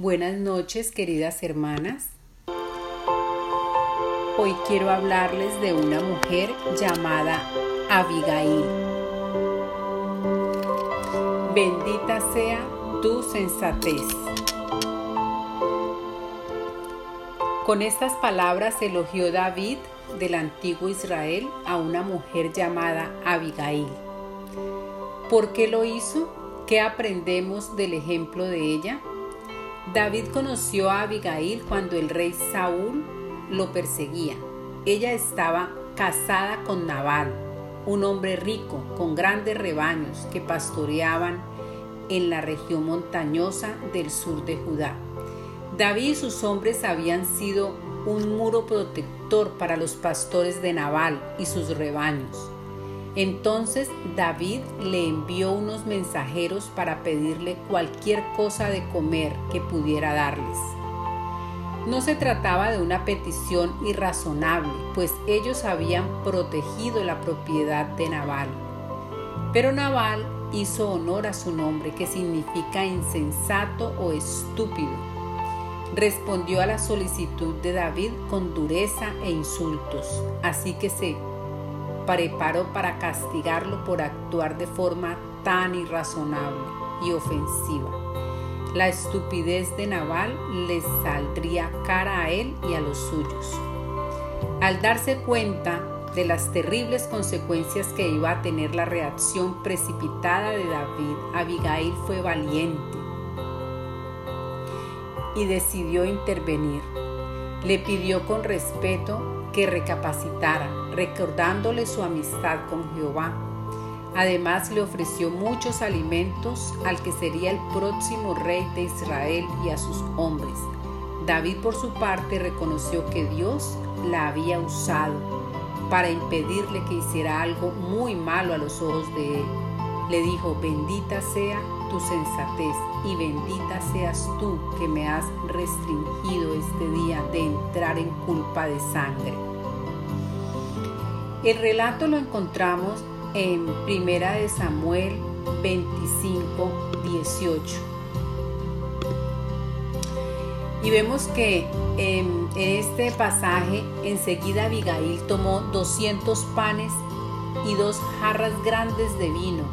Buenas noches, queridas hermanas. Hoy quiero hablarles de una mujer llamada Abigail. Bendita sea tu sensatez. Con estas palabras elogió David del antiguo Israel a una mujer llamada Abigail. ¿Por qué lo hizo? ¿Qué aprendemos del ejemplo de ella? David conoció a Abigail cuando el rey Saúl lo perseguía. Ella estaba casada con Nabal, un hombre rico con grandes rebaños que pastoreaban en la región montañosa del sur de Judá. David y sus hombres habían sido un muro protector para los pastores de Nabal y sus rebaños. Entonces David le envió unos mensajeros para pedirle cualquier cosa de comer que pudiera darles. No se trataba de una petición irrazonable, pues ellos habían protegido la propiedad de Nabal. Pero Nabal hizo honor a su nombre, que significa insensato o estúpido. Respondió a la solicitud de David con dureza e insultos, así que se preparó para castigarlo por actuar de forma tan irrazonable y ofensiva. La estupidez de Naval le saldría cara a él y a los suyos. Al darse cuenta de las terribles consecuencias que iba a tener la reacción precipitada de David, Abigail fue valiente y decidió intervenir. Le pidió con respeto que recapacitara, recordándole su amistad con Jehová. Además le ofreció muchos alimentos al que sería el próximo rey de Israel y a sus hombres. David por su parte reconoció que Dios la había usado para impedirle que hiciera algo muy malo a los ojos de él. Le dijo, bendita sea tu sensatez y bendita seas tú que me has restringido este día de entrar en culpa de sangre. El relato lo encontramos en Primera de Samuel 25, 18. Y vemos que en este pasaje enseguida Abigail tomó 200 panes y dos jarras grandes de vino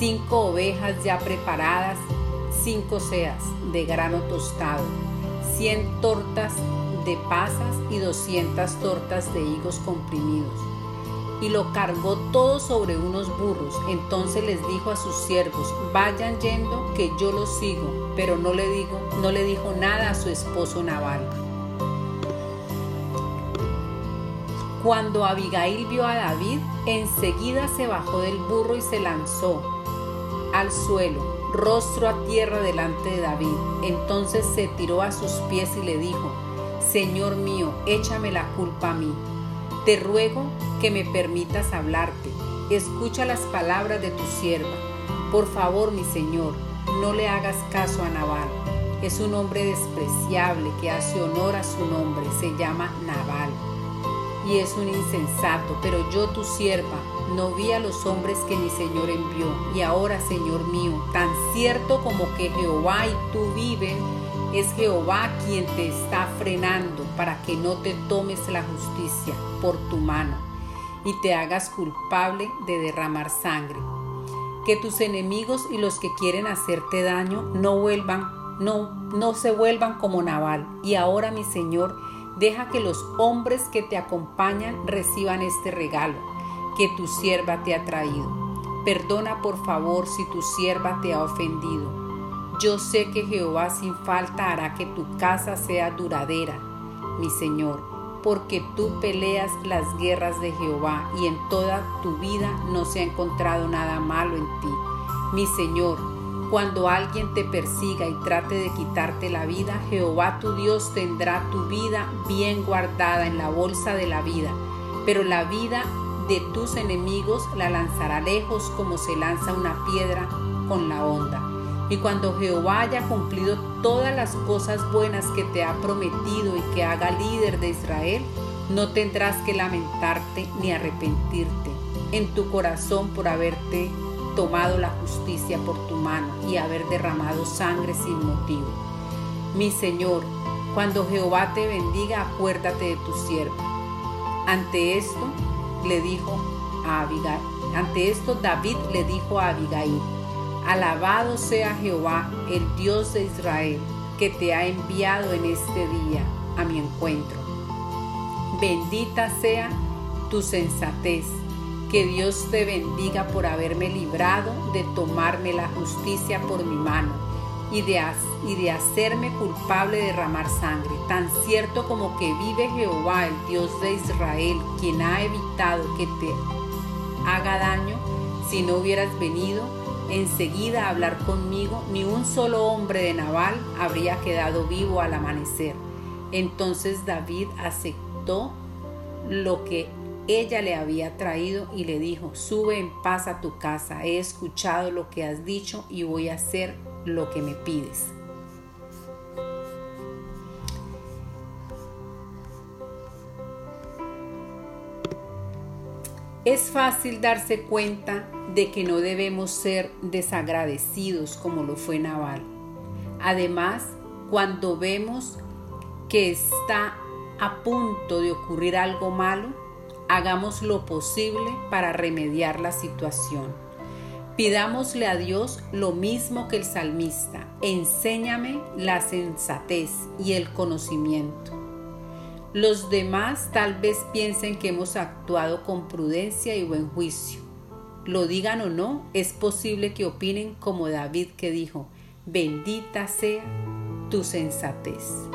cinco ovejas ya preparadas, cinco seas de grano tostado, cien tortas de pasas y doscientas tortas de higos comprimidos. Y lo cargó todo sobre unos burros. Entonces les dijo a sus siervos, vayan yendo que yo los sigo. Pero no le digo, no le dijo nada a su esposo Naval. Cuando Abigail vio a David, enseguida se bajó del burro y se lanzó al suelo, rostro a tierra delante de David. Entonces se tiró a sus pies y le dijo, Señor mío, échame la culpa a mí. Te ruego que me permitas hablarte. Escucha las palabras de tu sierva. Por favor, mi Señor, no le hagas caso a Nabal. Es un hombre despreciable que hace honor a su nombre. Se llama Nabal. Y es un insensato, pero yo tu sierva no vi a los hombres que mi Señor envió. Y ahora, Señor mío, tan cierto como que Jehová y tú viven, es Jehová quien te está frenando para que no te tomes la justicia por tu mano y te hagas culpable de derramar sangre. Que tus enemigos y los que quieren hacerte daño no vuelvan, no, no se vuelvan como Naval. Y ahora, mi Señor, deja que los hombres que te acompañan reciban este regalo que tu sierva te ha traído. Perdona por favor si tu sierva te ha ofendido. Yo sé que Jehová sin falta hará que tu casa sea duradera, mi Señor, porque tú peleas las guerras de Jehová y en toda tu vida no se ha encontrado nada malo en ti. Mi Señor, cuando alguien te persiga y trate de quitarte la vida, Jehová tu Dios tendrá tu vida bien guardada en la bolsa de la vida, pero la vida de tus enemigos la lanzará lejos como se lanza una piedra con la onda. Y cuando Jehová haya cumplido todas las cosas buenas que te ha prometido y que haga líder de Israel, no tendrás que lamentarte ni arrepentirte en tu corazón por haberte tomado la justicia por tu mano y haber derramado sangre sin motivo. Mi Señor, cuando Jehová te bendiga, acuérdate de tu siervo. Ante esto le dijo a Abigail, ante esto David le dijo a Abigail, Alabado sea Jehová, el Dios de Israel, que te ha enviado en este día a mi encuentro. Bendita sea tu sensatez. Que Dios te bendiga por haberme librado de tomarme la justicia por mi mano y de, y de hacerme culpable de derramar sangre. Tan cierto como que vive Jehová, el Dios de Israel, quien ha evitado que te haga daño si no hubieras venido enseguida a hablar conmigo, ni un solo hombre de Nabal habría quedado vivo al amanecer. Entonces David aceptó lo que ella le había traído y le dijo, sube en paz a tu casa, he escuchado lo que has dicho y voy a hacer lo que me pides. Es fácil darse cuenta de que no debemos ser desagradecidos como lo fue Naval. Además, cuando vemos que está a punto de ocurrir algo malo, hagamos lo posible para remediar la situación. Pidámosle a Dios lo mismo que el salmista, enséñame la sensatez y el conocimiento. Los demás tal vez piensen que hemos actuado con prudencia y buen juicio. Lo digan o no, es posible que opinen como David que dijo, bendita sea tu sensatez.